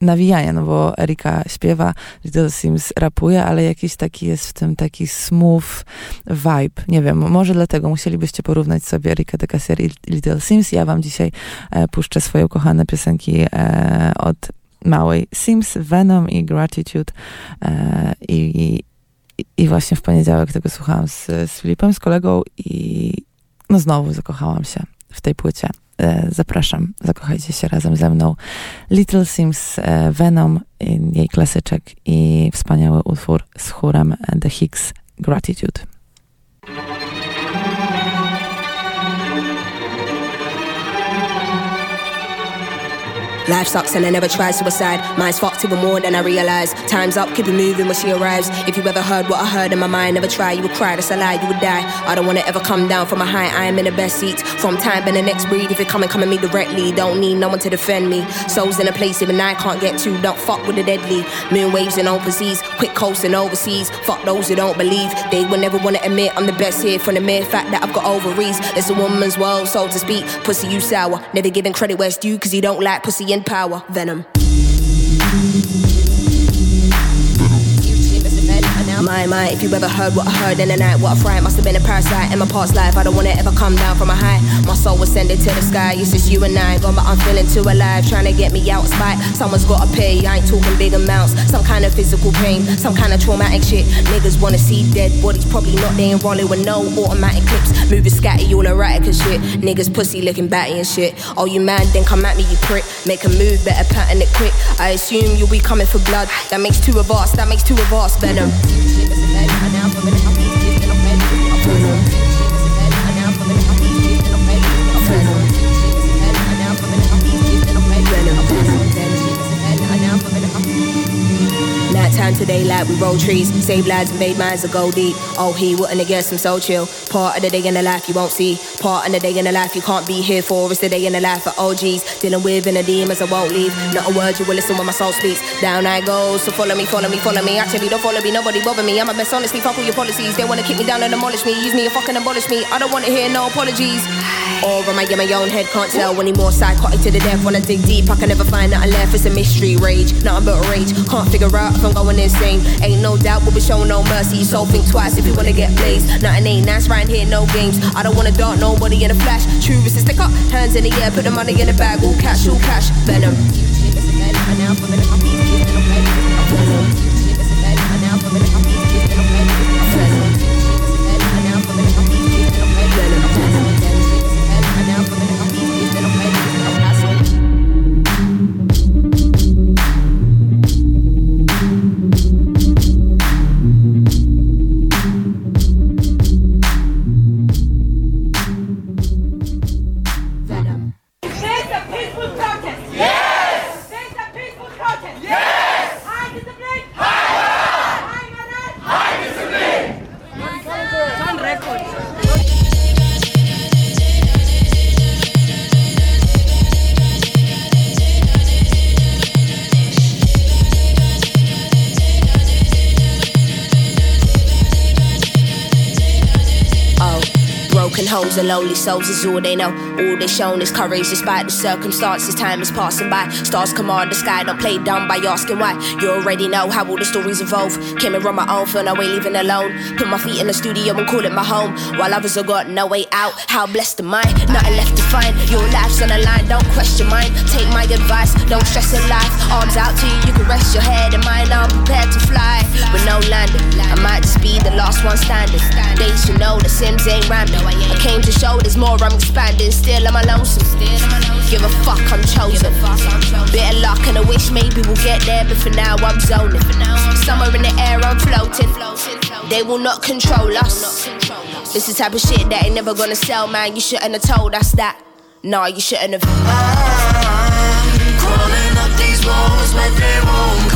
nawijania, no bo Erika śpiewa, Little Sims rapuje, ale jakiś taki jest w tym taki smooth vibe. Nie wiem, może dlatego musielibyście porównać sobie Erika de Cassier i Little Sims. Ja wam dzisiaj e, puszczę swoje ukochane piosenki e, od małej Sims, Venom i Gratitude e, i, i właśnie w poniedziałek tego słuchałam z, z Filipem, z kolegą i no znowu zakochałam się w tej płycie. E, zapraszam, zakochajcie się razem ze mną. Little Sims e, Venom, jej klasyczek i wspaniały utwór z chórem The Hicks Gratitude. Life sucks and I never try suicide. Mine's fucked even more than I realize. Time's up, keep it moving when she arrives. If you ever heard what I heard in my mind, never try, you would cry, that's a lie, you would die. I don't wanna ever come down from a high, I am in the best seat. From time and the next breed, if you come and come at me directly, don't need no one to defend me. Souls in a place even I can't get to, don't fuck with the deadly. Moon waves and overseas, quick coasting overseas. Fuck those who don't believe, they will never wanna admit I'm the best here from the mere fact that I've got ovaries. It's a woman's world, so to speak. Pussy, you sour, never giving credit where it's due, cause you don't like pussy power. Venom. My, my, if you ever heard what I heard in the night, what a fright must have been a parasite in my past life. I don't wanna ever come down from a high. My soul was sending to the sky. It's just you and I, gone, but I'm feeling too alive. Trying to get me out spite. Someone's gotta pay. I ain't talking big amounts. Some kind of physical pain, some kind of traumatic shit. Niggas wanna see dead bodies, probably not. They ain't rolling with no automatic clips. Moving scatty, all erratic and shit. Niggas pussy looking batty and shit. Oh, you man, then come at me, you prick. Make a move, better pattern it quick. I assume you'll be coming for blood. That makes two of us, that makes two of us, Venom alphabet, an alphabet. Nighttime to daylight, we roll trees, save lives, invade minds, and go deep. Oh, he wouldn't have guessed I'm so chill. Part of the day in the life you won't see. Part of the day in the life you can't be here for. It's the day in the life of OGs. Dealing with inner demons, I won't leave. Not a word you will listen when my soul speaks. Down I go, so follow me, follow me, follow me. Actually, don't follow me, nobody bother me. I'm a mess, honestly, fuck all your policies. They wanna kick me down and demolish me. Use me and fucking abolish me. I don't wanna hear no apologies. Or am I in my own head? Can't tell anymore. Psychotic to the death. Wanna dig deep, I can never find nothing left. It's a mystery, rage. Nothing but rage. Can't figure out if I'm going insane. Ain't no doubt, we'll be showing no mercy. So think twice if you wanna get blazed. Nothing ain't nice right here, no games. I don't wanna dart nobody in a flash. True is to stick up, hands in the air, put the money in the bag. All cash, all cash. Venom. Souls is all they know. All they shown is courage despite the circumstances. Time is passing by. Stars command the sky, don't play dumb by asking why. You already know how all the stories evolve. Came and run my own, feel no way leaving alone. Put my feet in the studio and call it my home. While others have got no way out. How blessed am I? Nothing left to find. Your life's on the line, don't question mine. Take my advice, don't stress in life. Arms out to you, you can rest your head and mine. I'm prepared to fly, but no landing. I might just be the last one standing. They should know the Sims ain't random. I came to show more, I'm expanding. Still, I'm a lonesome. Give a fuck, I'm chosen. Bit of luck and a wish maybe we'll get there, but for now I'm zoning. Somewhere in the air, I'm floating. They will not control us. This is type of shit that ain't never gonna sell, man. You shouldn't have told us that. Nah, you shouldn't have. Crawling up these walls, but they won't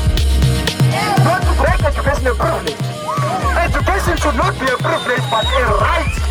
Break educational privilege. Education should not be a privilege but a right.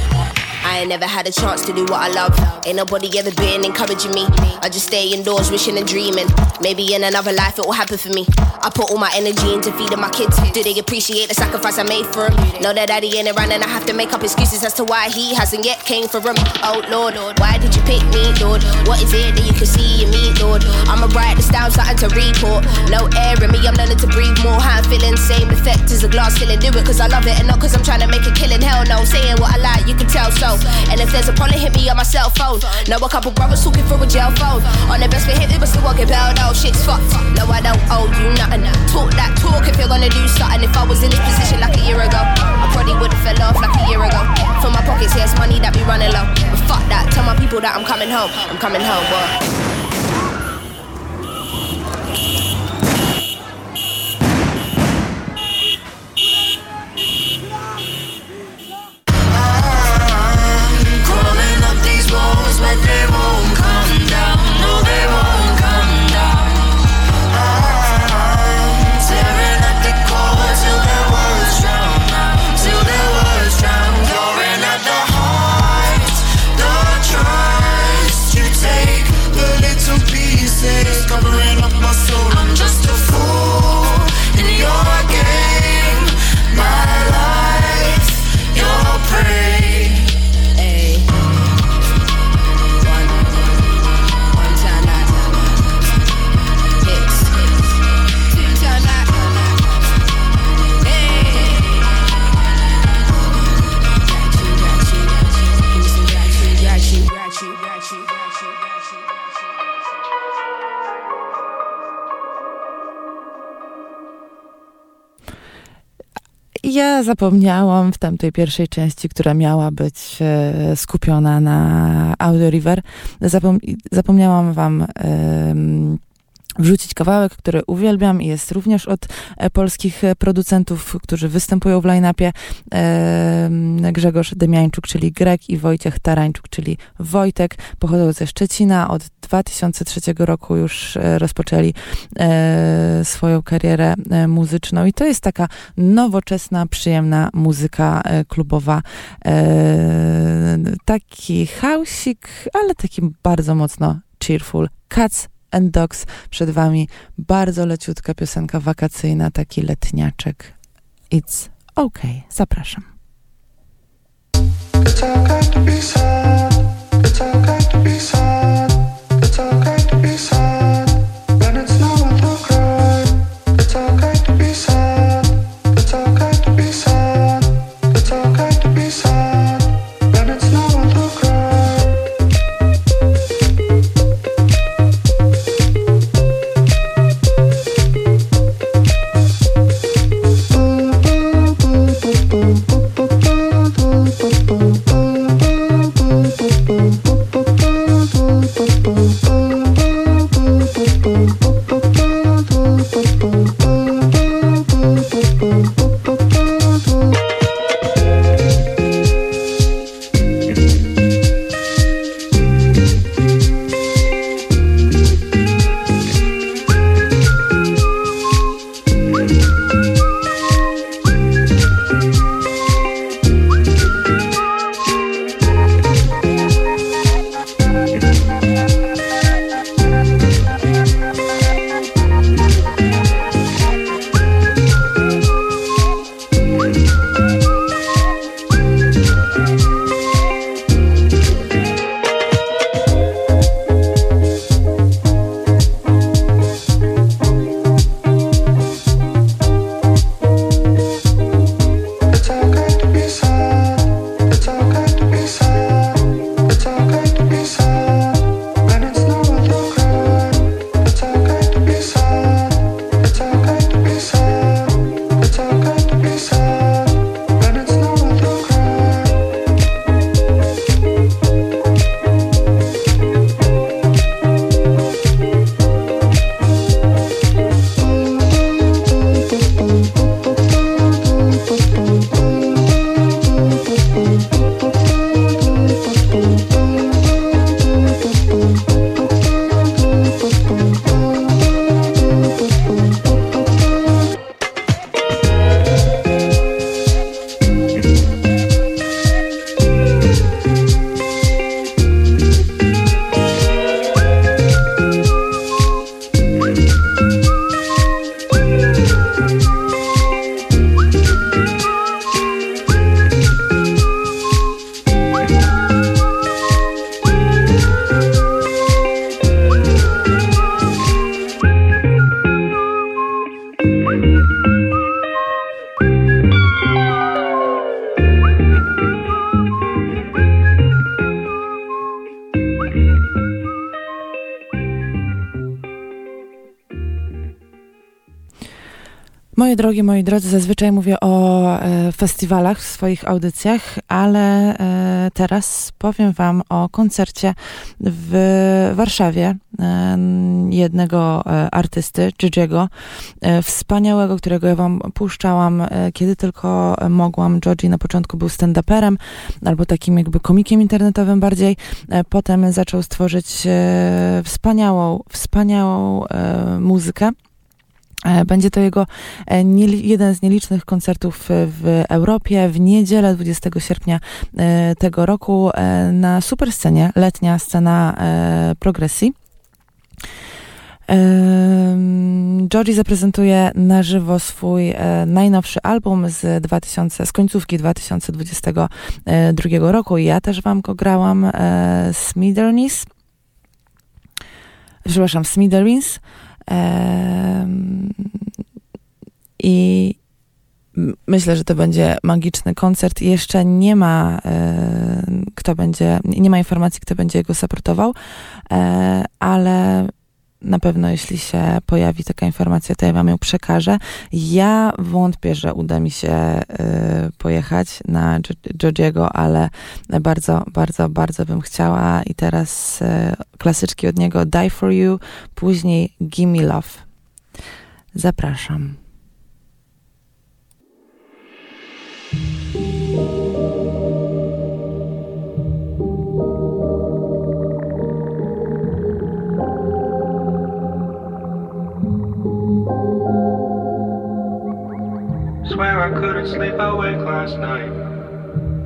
I ain't never had a chance to do what I love. Ain't nobody ever been encouraging me. I just stay indoors, wishing and dreaming. Maybe in another life it will happen for me. I put all my energy into feeding my kids. Do they appreciate the sacrifice I made for them? Know that daddy ain't around and I have to make up excuses as to why he hasn't yet came for them. Oh Lord, why did you pick me, Lord? What is it that you can see in me, Lord? I'ma write this down, something to report. No air in me, I'm learning to breathe more. How I'm feeling, same effect as a glass ceiling. Do it cause I love it and not cause I'm trying to make a killing. Hell no, saying what I like, you can tell so. And if there's a problem, hit me on my cell phone. Know a couple brothers talking through a jail phone. On the best behavior, but still won't get bailed out. Shit's fucked. No, I don't owe you nothing. Talk that talk if you're gonna do something. If I was in this position like a year ago, I probably would've fell off like a year ago. From my pockets, here's money that be running low. But fuck that, tell my people that I'm coming home. I'm coming home, boy. But they won't come down. No, they won't Zapomniałam w tamtej pierwszej części, która miała być e, skupiona na Audio River, zapom zapomniałam wam wrzucić kawałek, który uwielbiam i jest również od e, polskich e, producentów, którzy występują w line-upie. Grzegorz Demiańczuk, czyli Greg i Wojciech Tarańczuk, czyli Wojtek, pochodzą ze Szczecina. Od 2003 roku już e, rozpoczęli swoją karierę muzyczną i to jest taka nowoczesna, przyjemna muzyka klubowa. Taki hausik, ale taki bardzo mocno cheerful. Cats and Dogs przed wami. Bardzo leciutka piosenka wakacyjna, taki letniaczek. It's okay. Zapraszam. It's okay moi drodzy, zazwyczaj mówię o e, festiwalach w swoich audycjach, ale e, teraz powiem Wam o koncercie w Warszawie e, jednego e, artysty, Gigiego, e, wspaniałego, którego ja Wam puszczałam, e, kiedy tylko mogłam. Georgie na początku był stand-uperem, albo takim jakby komikiem internetowym bardziej. Potem zaczął stworzyć wspaniałą, wspaniałą muzykę. E, Będzie to jego e, jeden z nielicznych koncertów e, w Europie w niedzielę 20 sierpnia tego roku na superscenie, letnia scena progresji. Georgie zaprezentuje na żywo swój najnowszy album z, 2000, z końcówki 2022 roku. Ja też wam go grałam Smithereens. Przepraszam, Smithereens. I myślę, że to będzie magiczny koncert. Jeszcze nie ma kto będzie, nie ma informacji, kto będzie go supportował, e, ale na pewno jeśli się pojawi taka informacja, to ja wam ją przekażę. Ja wątpię, że uda mi się e, pojechać na Georgiego, ale bardzo, bardzo, bardzo bym chciała i teraz e, klasyczki od niego Die For You, później Gimme Love. Zapraszam. Swear I couldn't sleep awake last night.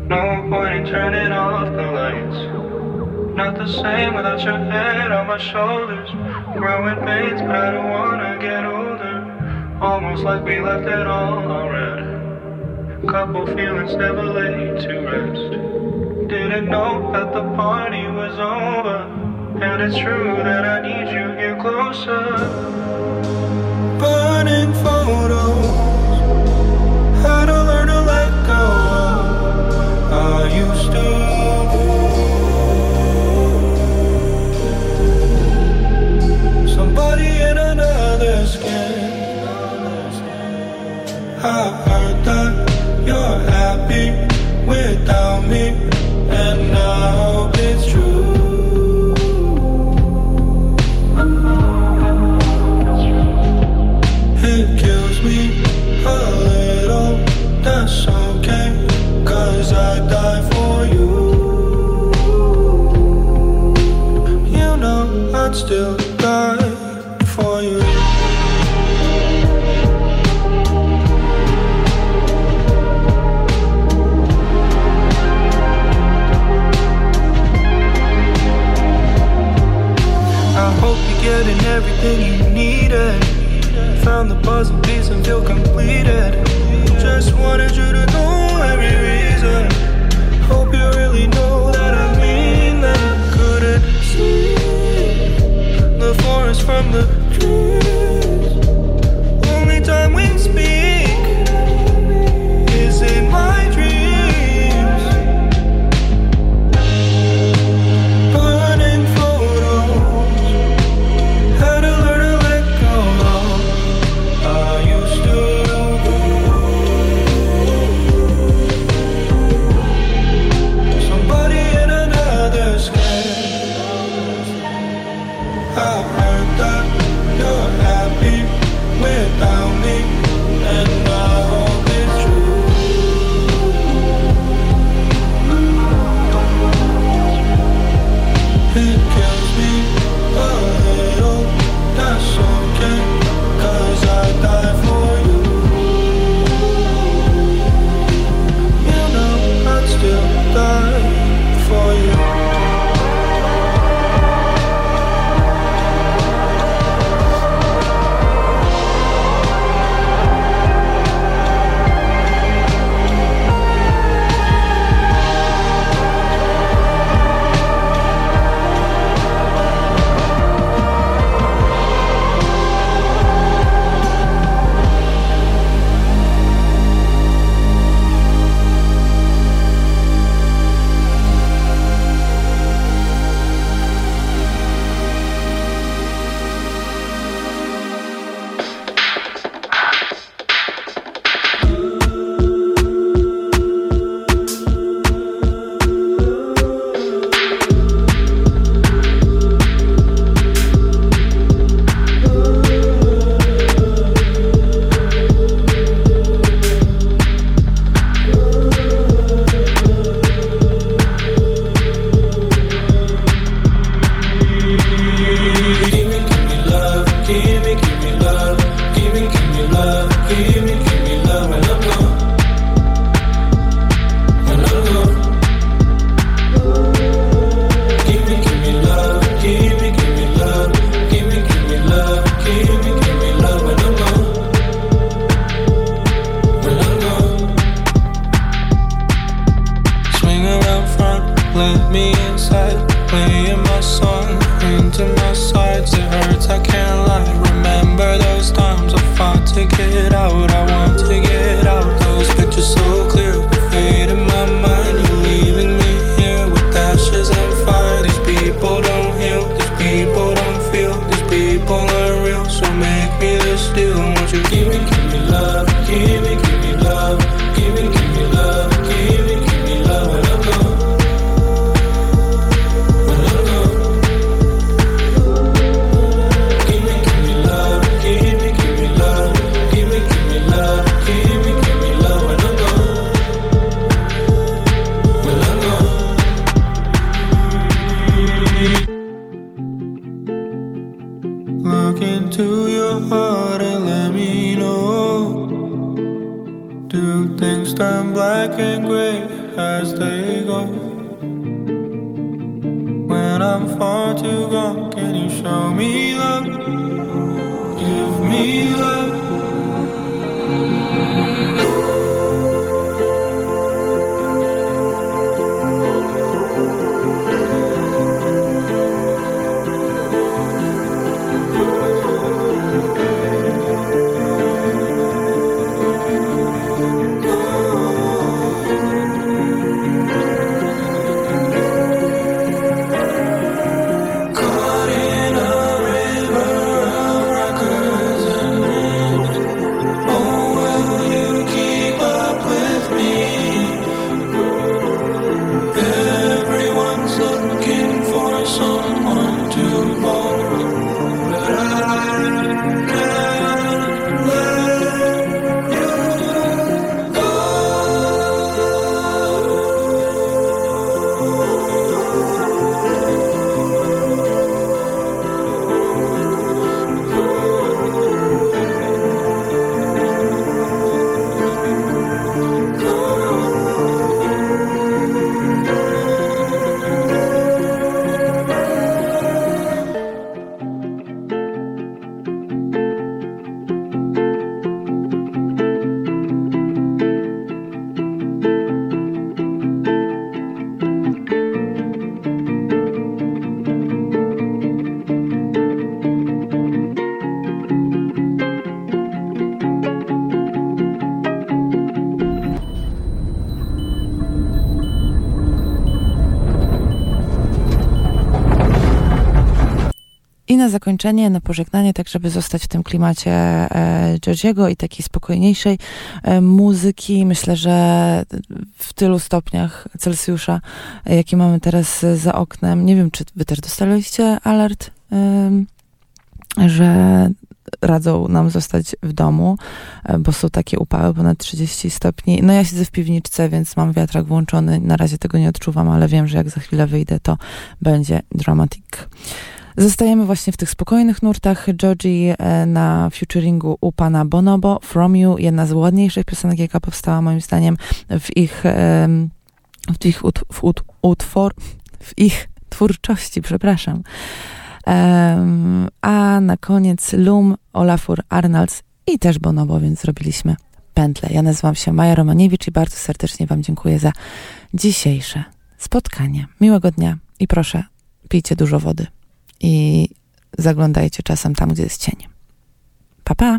No point in turning off the lights. Not the same without your head on my shoulders. Growing pains, but I don't wanna get older. Almost like we left it all already. Couple feelings never laid to rest. Didn't know that the party was over. And it's true that I need you here closer. Burning photos. I na zakończenie, na pożegnanie, tak żeby zostać w tym klimacie e, Georgiego i takiej spokojniejszej e, muzyki. Myślę, że w tylu stopniach Celsjusza, e, jaki mamy teraz za oknem, nie wiem, czy wy też dostaliście alert, że radzą nam zostać w domu, e, bo są takie upały ponad 30 stopni. No ja siedzę w piwniczce, więc mam wiatrak włączony. Na razie tego nie odczuwam, ale wiem, że jak za chwilę wyjdę, to będzie dramatic. Zostajemy właśnie w tych spokojnych nurtach. Georgie e, na featuringu u pana Bonobo, From You, jedna z ładniejszych piosenek, jaka powstała moim zdaniem w ich, w ich, ut, w ut, utwór, w ich twórczości, przepraszam. A na koniec Lum, Olafur Arnalds i też Bonobo, więc zrobiliśmy pętlę. Ja nazywam się Maja Romaniewicz i bardzo serdecznie wam dziękuję za dzisiejsze spotkanie. Miłego dnia i proszę, pijcie dużo wody i zaglądajcie czasem tam, gdzie jest cień. Pa, pa!